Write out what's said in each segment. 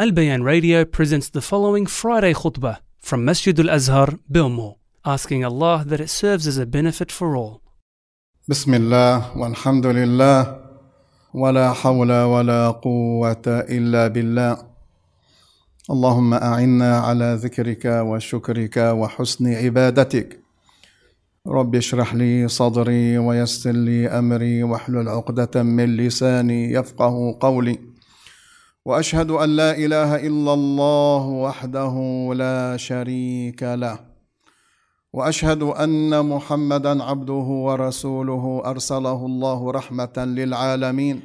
Al Bayan Radio presents the following Friday khutbah from Masjid Al Azhar, Bilmo, asking Allah that it serves as a benefit for all. والحمد لله ولا حول ولا قوة إلا بالله اللهم أعنا على ذكرك وشكرك وحسن عبادتك رب اشرح لي صدري ويسر لي أمري واحلل عقدة من لساني يفقه قولي وأشهد أن لا إله إلا الله وحده لا شريك له. وأشهد أن محمدا عبده ورسوله أرسله الله رحمة للعالمين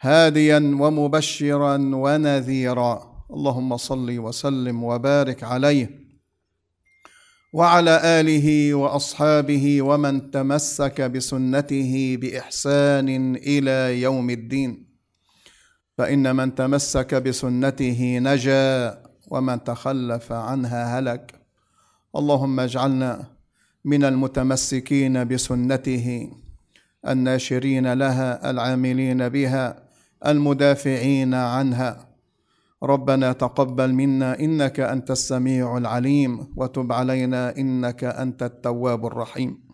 هاديا ومبشرا ونذيرا. اللهم صل وسلم وبارك عليه. وعلى آله وأصحابه ومن تمسك بسنته بإحسان إلى يوم الدين. فإن من تمسك بسنته نجا ومن تخلف عنها هلك. اللهم اجعلنا من المتمسكين بسنته الناشرين لها العاملين بها المدافعين عنها. ربنا تقبل منا إنك أنت السميع العليم وتب علينا إنك أنت التواب الرحيم.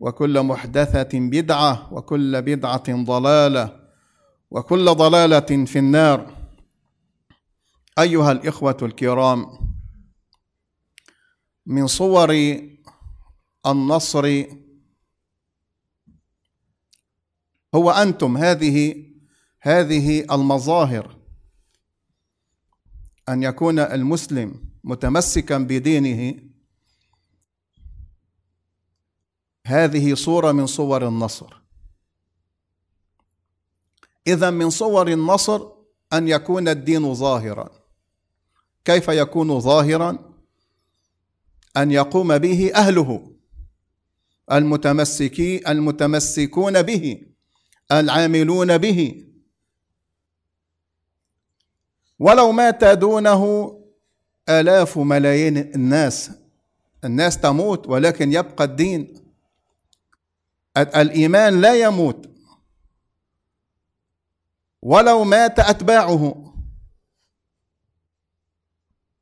وكل محدثة بدعة وكل بدعة ضلالة وكل ضلالة في النار. أيها الإخوة الكرام من صور النصر هو أنتم هذه هذه المظاهر. أن يكون المسلم متمسكا بدينه هذه صورة من صور النصر. اذا من صور النصر أن يكون الدين ظاهرا. كيف يكون ظاهرا؟ أن يقوم به أهله المتمسكي المتمسكون به العاملون به. ولو مات دونه آلاف ملايين الناس الناس تموت ولكن يبقى الدين. الإيمان لا يموت. ولو مات أتباعه.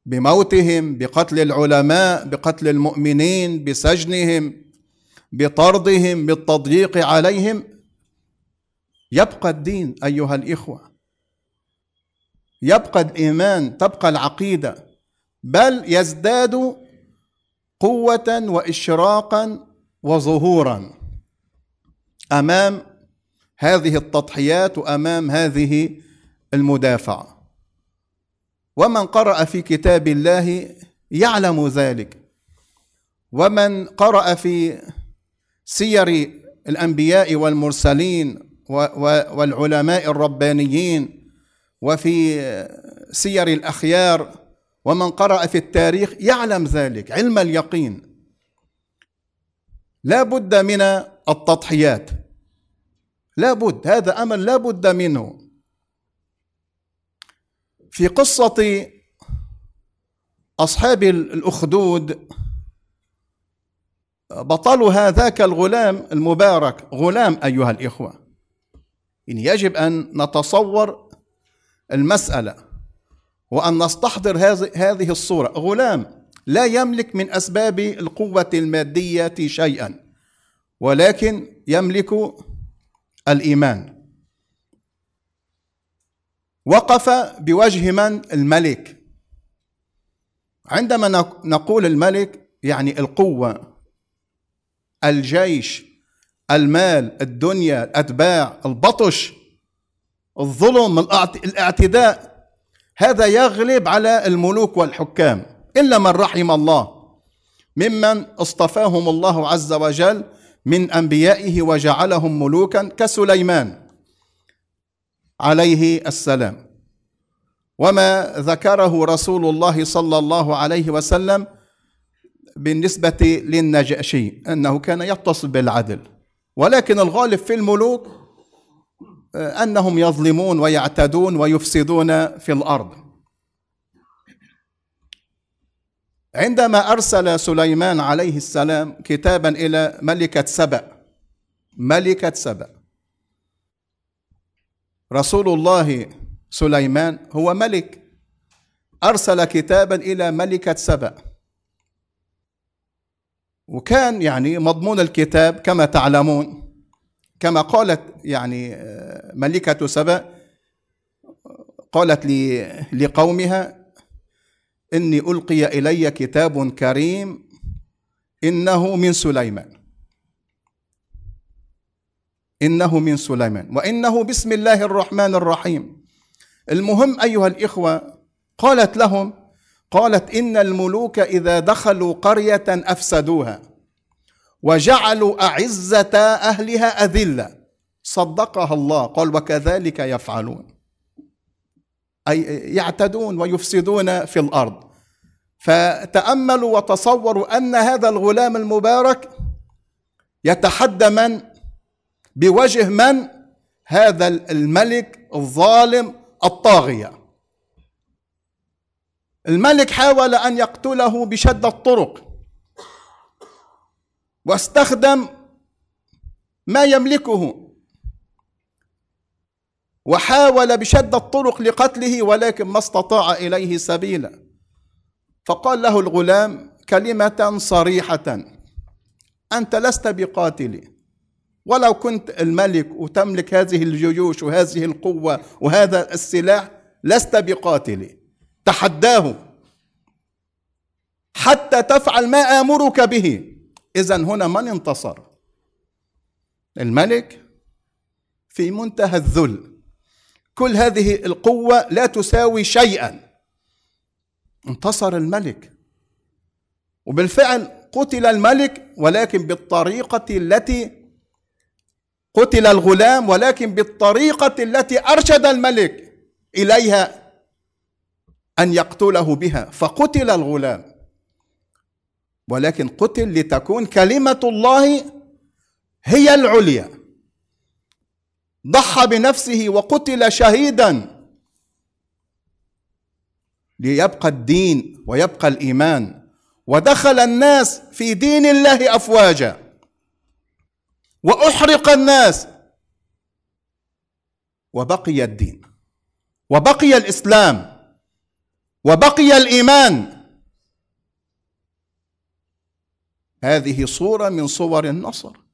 بموتهم بقتل العلماء بقتل المؤمنين بسجنهم بطردهم بالتضييق عليهم. يبقى الدين أيها الإخوة. يبقى الإيمان تبقى العقيدة. بل يزداد قوة واشراقا وظهورا. أمام هذه التضحيات وأمام هذه المدافعه ومن قرأ في كتاب الله يعلم ذلك. ومن قرأ في سير الأنبياء والمرسلين والعلماء الربانيين وفي سير الأخيار ومن قرأ في التاريخ يعلم ذلك علم اليقين. لا بد من التضحيات. لا بد هذا أمر لا بد منه. في قصة أصحاب الأخدود بطلها ذاك الغلام المبارك. غلام أيها الإخوة يعني يجب أن نتصور المسألة وأن نستحضر هذه الصورة. غلام لا يملك من أسباب القوة المادية شيئا ولكن يملك الإيمان. وقف بوجه من؟ الملك. عندما نقول الملك يعني القوة الجيش المال الدنيا الأتباع البطش الظلم الاعتداء هذا يغلب على الملوك والحكام إلا من رحم الله. ممن اصطفاهم الله عز وجل من أنبيائه وجعلهم ملوكا كسليمان. عليه السلام. وما ذكره رسول الله صلى الله عليه وسلم بالنسبة للنجاشي أنه كان يتصل بالعدل. ولكن الغالب في الملوك آه، أنهم يظلمون ويعتدون ويفسدون في الأرض. عندما أرسل سليمان عليه السلام كتابا إلى ملكة سبأ ملكة سبأ. رسول الله سليمان هو ملك. أرسل كتابا إلى ملكة سبأ. وكان يعني مضمون الكتاب كما تعلمون كما قالت يعني آه، ملكة سبأ قالت لقومها إني ألقي إلي كتاب كريم إنه من سليمان. إنه من سليمان. وإنه بسم الله الرحمن الرحيم. المهم أيها الإخوة قالت لهم قالت إن الملوك إذا دخلوا قرية أفسدوها وجعلوا أعزة أهلها أذلة. صدقها الله. قال وكذلك يفعلون. أي يعتدون ويفسدون في الأرض. فتأملوا وتصوروا أن هذا الغلام المبارك يتحدى من؟ بوجه من؟ هذا الملك الظالم الطاغية. الملك حاول أن يقتله بشتى الطرق. واستخدم ما يملكه. وحاول بشتى الطرق لقتله ولكن ما استطاع إليه سبيلا. فقال له الغلام كلمة صريحة أنت لست بقاتلي. ولو كنت الملك وتملك هذه الجيوش وهذه القوة وهذا السلاح لست بقاتلي. تحداه. حتى تفعل ما آمرك به. إذا هنا من انتصر؟ الملك في منتهى الذل. كل هذه القوة لا تساوي شيئا. انتصر الملك. وبالفعل قتل الملك ولكن بالطريقة التي قتل الغلام ولكن بالطريقة التي أرشد الملك إليها أن يقتله بها. فقتل الغلام. ولكن قتل لتكون كلمة الله هي العليا. ضحى بنفسه وقتل شهيدا. ليبقى الدين ويبقى الإيمان ودخل الناس في دين الله أفواجا. وأحرق الناس. وبقي الدين. وبقي الإسلام. وبقي الإيمان. هذه صورة من صور النصر.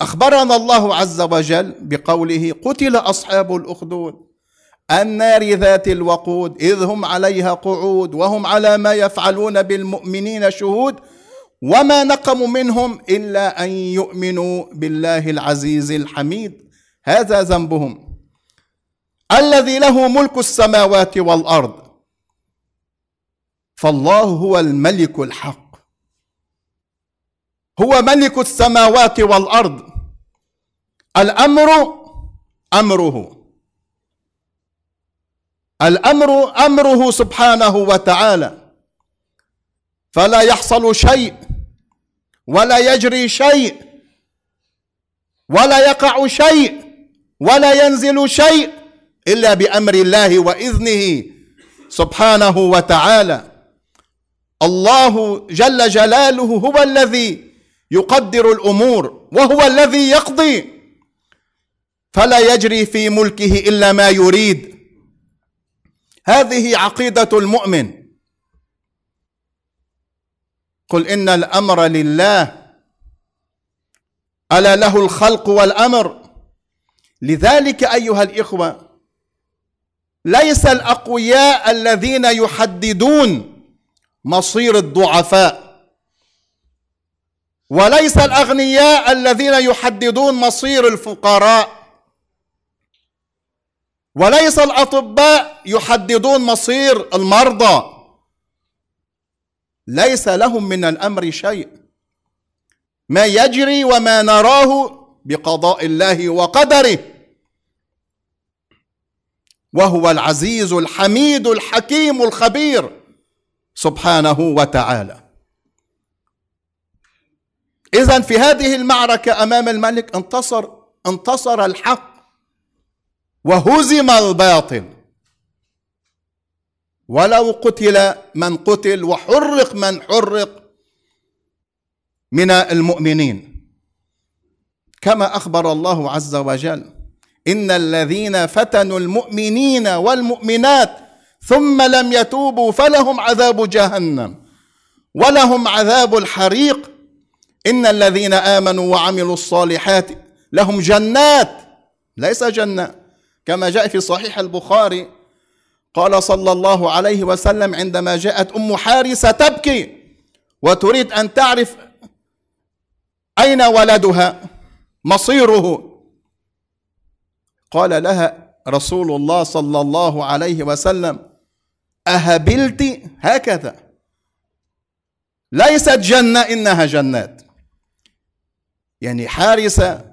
أخبرنا الله عز وجل بقوله قتل أصحاب الأخدود. النار ذات الوقود إذ هم عليها قعود وهم على ما يفعلون بالمؤمنين شهود وما نقموا منهم إلا أن يؤمنوا بالله العزيز الحميد. هذا ذنبهم. الذي له ملك السماوات والأرض. فالله هو الملك الحق. هو ملك السماوات والأرض. الأمر أمره. الأمر أمره سبحانه وتعالى. فلا يحصل شيء ولا يجري شيء ولا يقع شيء ولا ينزل شيء إلا بأمر الله وإذنه سبحانه وتعالى. الله جل جلاله هو الذي يقدر الأمور وهو الذي يقضي. فلا يجري في ملكه إلا ما يريد. هذه عقيدة المؤمن. قل إن الأمر لله. ألا له الخلق والأمر. لذلك أيها الإخوة ليس الأقوياء الذين يحددون مصير الضعفاء. وليس الأغنياء الذين يحددون مصير الفقراء. وليس الأطباء يحددون مصير المرضى. ليس لهم من الأمر شيء. ما يجري وما نراه بقضاء الله وقدره. وهو العزيز الحميد الحكيم الخبير سبحانه وتعالى. اذا في هذه المعركة أمام الملك انتصر انتصر الحق وهزم الباطل. ولو قتل من قتل وحرق من حرق من المؤمنين. كما أخبر الله عز وجل إن الذين فتنوا المؤمنين والمؤمنات ثم لم يتوبوا فلهم عذاب جهنم ولهم عذاب الحريق إن الذين آمنوا وعملوا الصالحات لهم جنات ليس جنة. كما جاء في صحيح البخاري قال صلى الله عليه وسلم عندما جاءت أم حارثة تبكي وتريد أن تعرف أين ولدها مصيره. قال لها رسول الله صلى الله عليه وسلم أهبلت هكذا. ليست جنة إنها جنات. يعني حارسه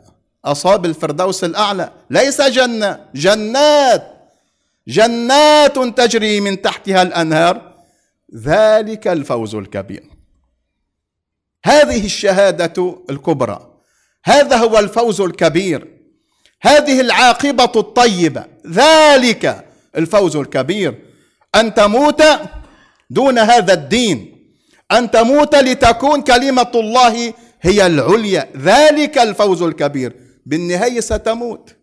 أصاب الفردوس الأعلى ليس جنة جنات جنات تجري من تحتها الأنهار ذلك الفوز الكبير. هذه الشهادة الكبرى هذا هو الفوز الكبير هذه العاقبة الطيبة ذلك الفوز الكبير. أن تموت دون هذا الدين أن تموت لتكون كلمة الله هي العليا ذلك الفوز الكبير. بالنهاية ستموت.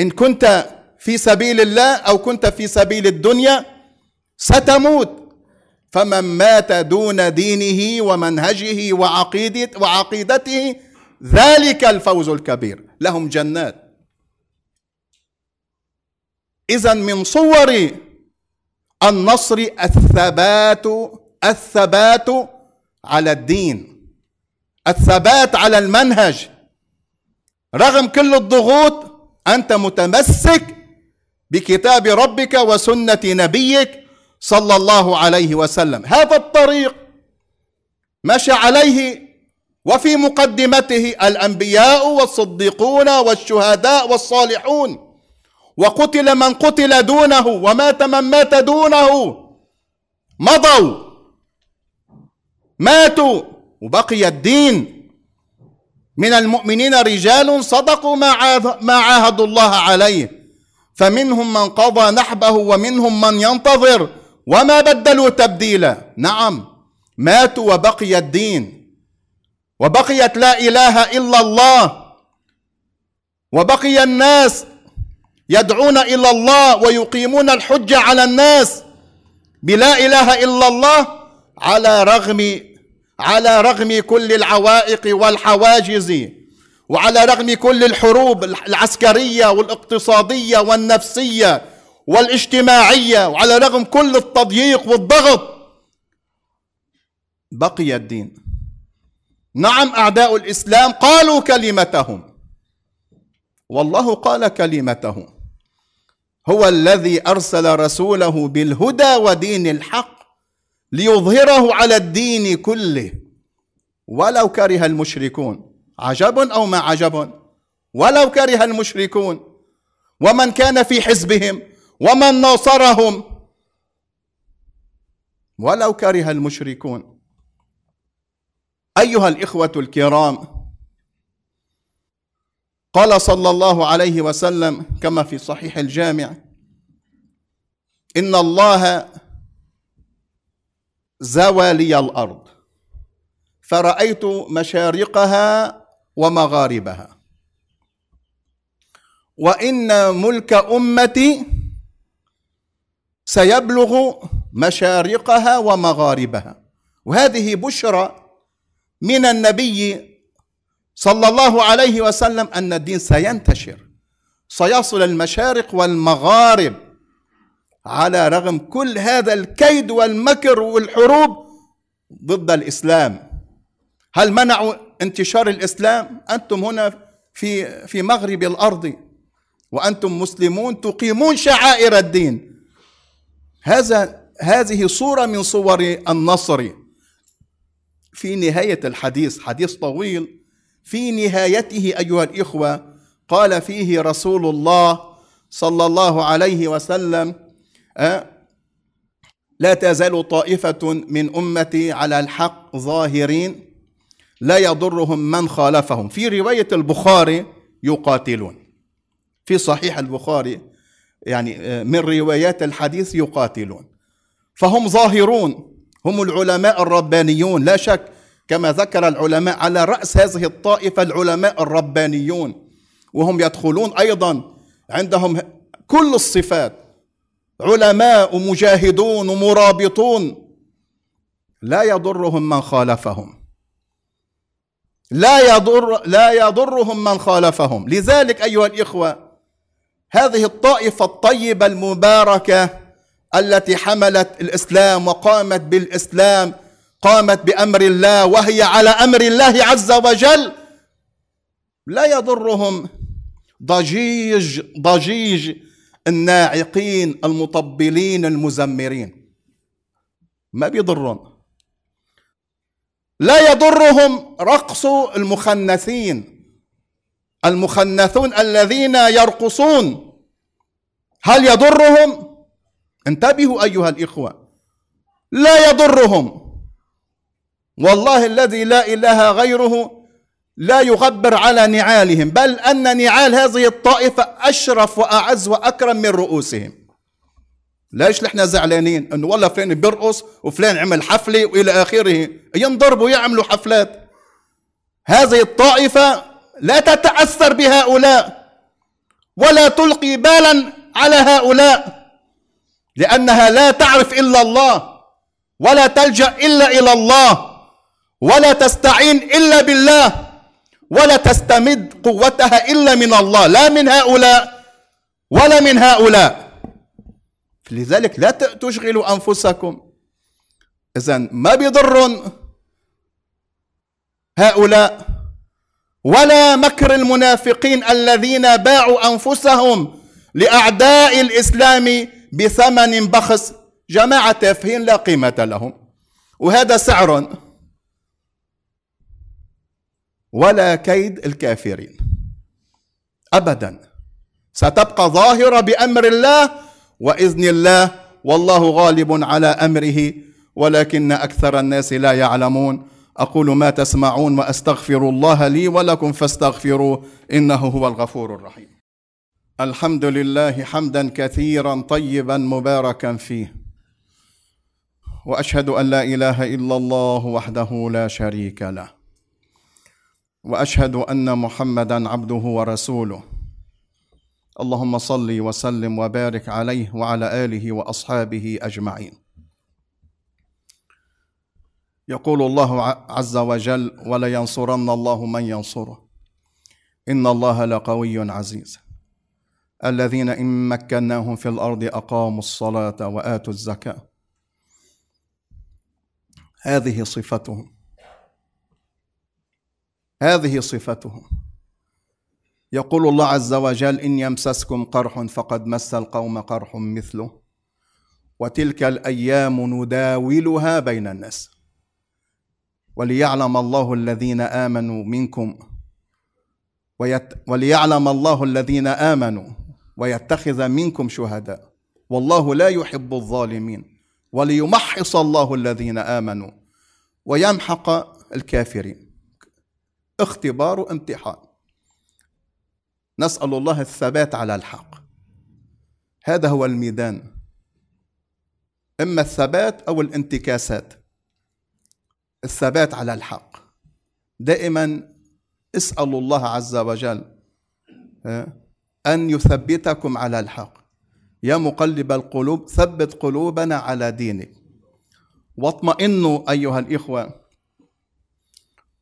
إن كنت في سبيل الله أو كنت في سبيل الدنيا ستموت. فمن مات دون دينه ومنهجه وعقيدة وعقيدته ذلك الفوز الكبير. لهم جنات. إذا من صور النصر الثبات الثبات على الدين. الثبات على المنهج. رغم كل الضغوط أنت متمسك بكتاب ربك وسنة نبيك صلى الله عليه وسلم. هذا الطريق مشى عليه وفي مقدمته الأنبياء والصديقون والشهداء والصالحون. وقتل من قتل دونه ومات من مات دونه. مضوا ماتوا وبقي الدين. من المؤمنين رجال صدقوا ما عاهدوا الله عليه. فمنهم من قضى نحبه ومنهم من ينتظر. وما بدلوا تبديلا. نعم ماتوا وبقي الدين. وبقيت لا إله إلا الله. وبقي الناس يدعون إلى الله ويقيمون الحجة على الناس. بلا إله إلا الله على رغم على رغم كل العوائق والحواجز وعلى رغم كل الحروب العسكرية والاقتصادية والنفسية والاجتماعية وعلى رغم كل التضييق والضغط بقي الدين. نعم أعداء الإسلام قالوا كلمتهم. والله قال كلمته هو الذي أرسل رسوله بالهدى ودين الحق ليظهره على الدين كله. ولو كره المشركون. عجب أو ما عجب؟ ولو كره المشركون. ومن كان في حزبهم؟ ومن ناصرهم؟ ولو كره المشركون. أيها الإخوة الكرام. قال صلى الله عليه وسلم كما في صحيح الجامع. إن الله زوى لي الأرض. فرأيت مشارقها ومغاربها. وإن ملك أمتي سيبلغ مشارقها ومغاربها. وهذه بشرى من النبي صلى الله عليه وسلم أن الدين سينتشر. سيصل المشارق والمغارب. على رغم كل هذا الكيد والمكر والحروب ضد الإسلام. هل منعوا انتشار الإسلام؟ أنتم هنا في في مغرب الأرض وأنتم مسلمون تقيمون شعائر الدين. هذا هذه صورة من صور النصر. في نهاية الحديث حديث طويل. في نهايته أيها الإخوة قال فيه رسول الله صلى الله عليه وسلم لا تزال طائفة من أمتي على الحق ظاهرين لا يضرهم من خالفهم. في رواية البخاري يقاتلون. في صحيح البخاري يعني من روايات الحديث يقاتلون. فهم ظاهرون هم العلماء الربانيون. لا شك كما ذكر العلماء على رأس هذه الطائفة العلماء الربانيون. وهم يدخلون أيضا عندهم كل الصفات. علماء ومجاهدون ومرابطون لا يضرهم من خالفهم. لا يضر لا يضرهم من خالفهم. لذلك أيها الإخوة هذه الطائفة الطيبة المباركة التي حملت الإسلام وقامت بالإسلام قامت بأمر الله وهي على أمر الله عز وجل لا يضرهم ضجيج ضجيج الناعقين المطبلين المزمرين. ما بيضرهم. لا يضرهم رقص المخنثين. المخنثون الذين يرقصون. هل يضرهم؟ انتبهوا أيها الإخوة. لا يضرهم. والله الذي لا إله غيره لا يغبر على نعالهم بل أن نعال هذه الطائفة أشرف وأعز وأكرم من رؤوسهم. ليش نحن زعلانين؟ انه والله فلان بيرقص وفلان عمل حفلة وإلى آخره. ينضربوا يعملوا حفلات. هذه الطائفة لا تتأثر بهؤلاء ولا تلقي بالا على هؤلاء لأنها لا تعرف إلا الله ولا تلجأ إلا إلى الله ولا تستعين إلا بالله. ولا تستمد قوتها إلا من الله لا من هؤلاء ولا من هؤلاء. لذلك لا تشغلوا أنفسكم. اذا ما بيضر هؤلاء ولا مكر المنافقين الذين باعوا أنفسهم لأعداء الإسلام بثمن بخس. جماعة تافهين لا قيمة لهم. وهذا سعر ولا كيد الكافرين. ابدا. ستبقى ظاهرة بأمر الله وإذن الله والله غالب على أمره ولكن أكثر الناس لا يعلمون. أقول ما تسمعون وأستغفر الله لي ولكم فاستغفروه إنه هو الغفور الرحيم. الحمد لله حمدا كثيرا طيبا مباركا فيه. وأشهد أن لا إله إلا الله وحده لا شريك له. وأشهد أن محمدا عبده ورسوله. اللهم صل وسلم وبارك عليه وعلى آله وأصحابه أجمعين. يقول الله عز وجل ولينصرن الله من ينصره. إن الله لقوي عزيز. الذين إن مكناهم في الأرض أقاموا الصلاة وآتوا الزكاة. هذه صفتهم. هذه صفتهم. يقول الله عز وجل إن يمسسكم قرح فقد مس القوم قرح مثله وتلك الأيام نداولها بين الناس. وليعلم الله الذين آمنوا منكم ويت وليعلم الله الذين آمنوا ويتخذ منكم شهداء. والله لا يحب الظالمين. وليمحص الله الذين آمنوا ويمحق الكافرين. اختبار وامتحان. نسأل الله الثبات على الحق. هذا هو الميدان. إما الثبات أو الانتكاسات. الثبات على الحق. دائما اسالوا الله عز وجل أن يثبتكم على الحق. يا مقلب القلوب ثبت قلوبنا على دينك. واطمئنوا أيها الإخوة.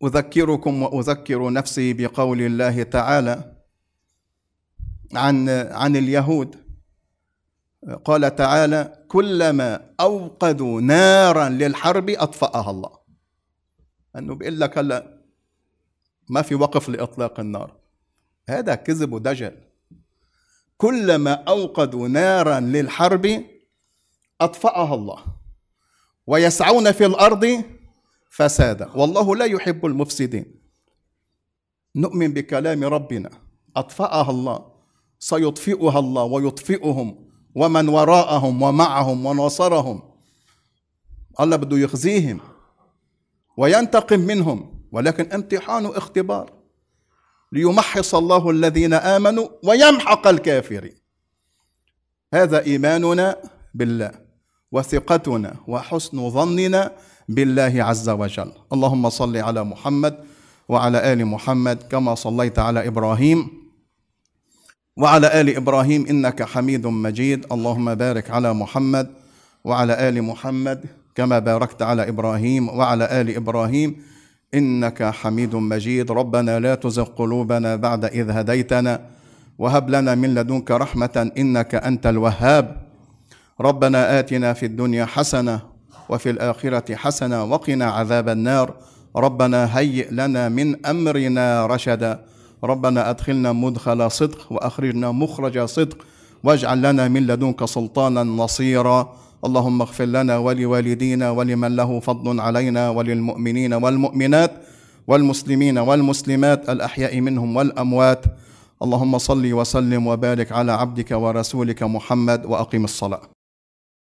أذكركم وأذكر نفسي بقول الله تعالى عن عن اليهود. قال تعالى كلما أوقدوا نارا للحرب أطفأها الله. أنه بيقول لك هلا ما في وقف لإطلاق النار. هذا كذب ودجل. كلما أوقدوا نارا للحرب أطفأها الله. ويسعون في الأرض فسادا والله لا يحب المفسدين. نؤمن بكلام ربنا. أطفأها الله. سيطفئها الله ويطفئهم. ومن وراءهم ومعهم ونصرهم الله بده يخزيهم وينتقم منهم. ولكن امتحان واختبار. ليمحص الله الذين آمنوا ويمحق الكافرين. هذا إيماننا بالله وثقتنا وحسن ظننا بالله عز وجل. اللهم صل على محمد وعلى آل محمد كما صليت على إبراهيم وعلى آل إبراهيم إنك حميد مجيد. اللهم بارك على محمد وعلى آل محمد كما باركت على إبراهيم وعلى آل إبراهيم إنك حميد مجيد. ربنا لا تزغ قلوبنا بعد إذ هديتنا وهب لنا من لدنك رحمة إنك أنت الوهاب. ربنا آتنا في الدنيا حسنة وفي الآخرة حسنة وقنا عذاب النار. ربنا هيئ لنا من أمرنا رشدا. ربنا أدخلنا مدخل صدق وأخرجنا مخرج صدق. واجعل لنا من لدنك سلطانا نصيرا. اللهم اغفر لنا ولوالدينا ولمن له فضل علينا وللمؤمنين والمؤمنات والمسلمين والمسلمات الأحياء منهم والأموات. اللهم صل وسلم وبارك على عبدك ورسولك محمد وأقم الصلاة.